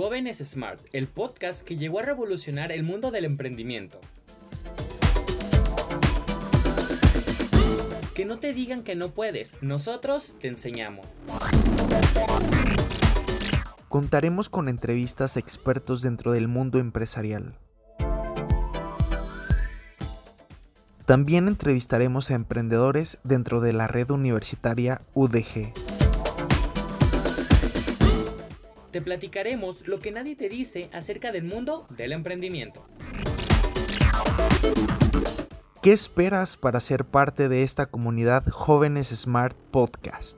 Jóvenes Smart, el podcast que llegó a revolucionar el mundo del emprendimiento. Que no te digan que no puedes, nosotros te enseñamos. Contaremos con entrevistas a expertos dentro del mundo empresarial. También entrevistaremos a emprendedores dentro de la red universitaria UDG. Te platicaremos lo que nadie te dice acerca del mundo del emprendimiento. ¿Qué esperas para ser parte de esta comunidad Jóvenes Smart Podcast?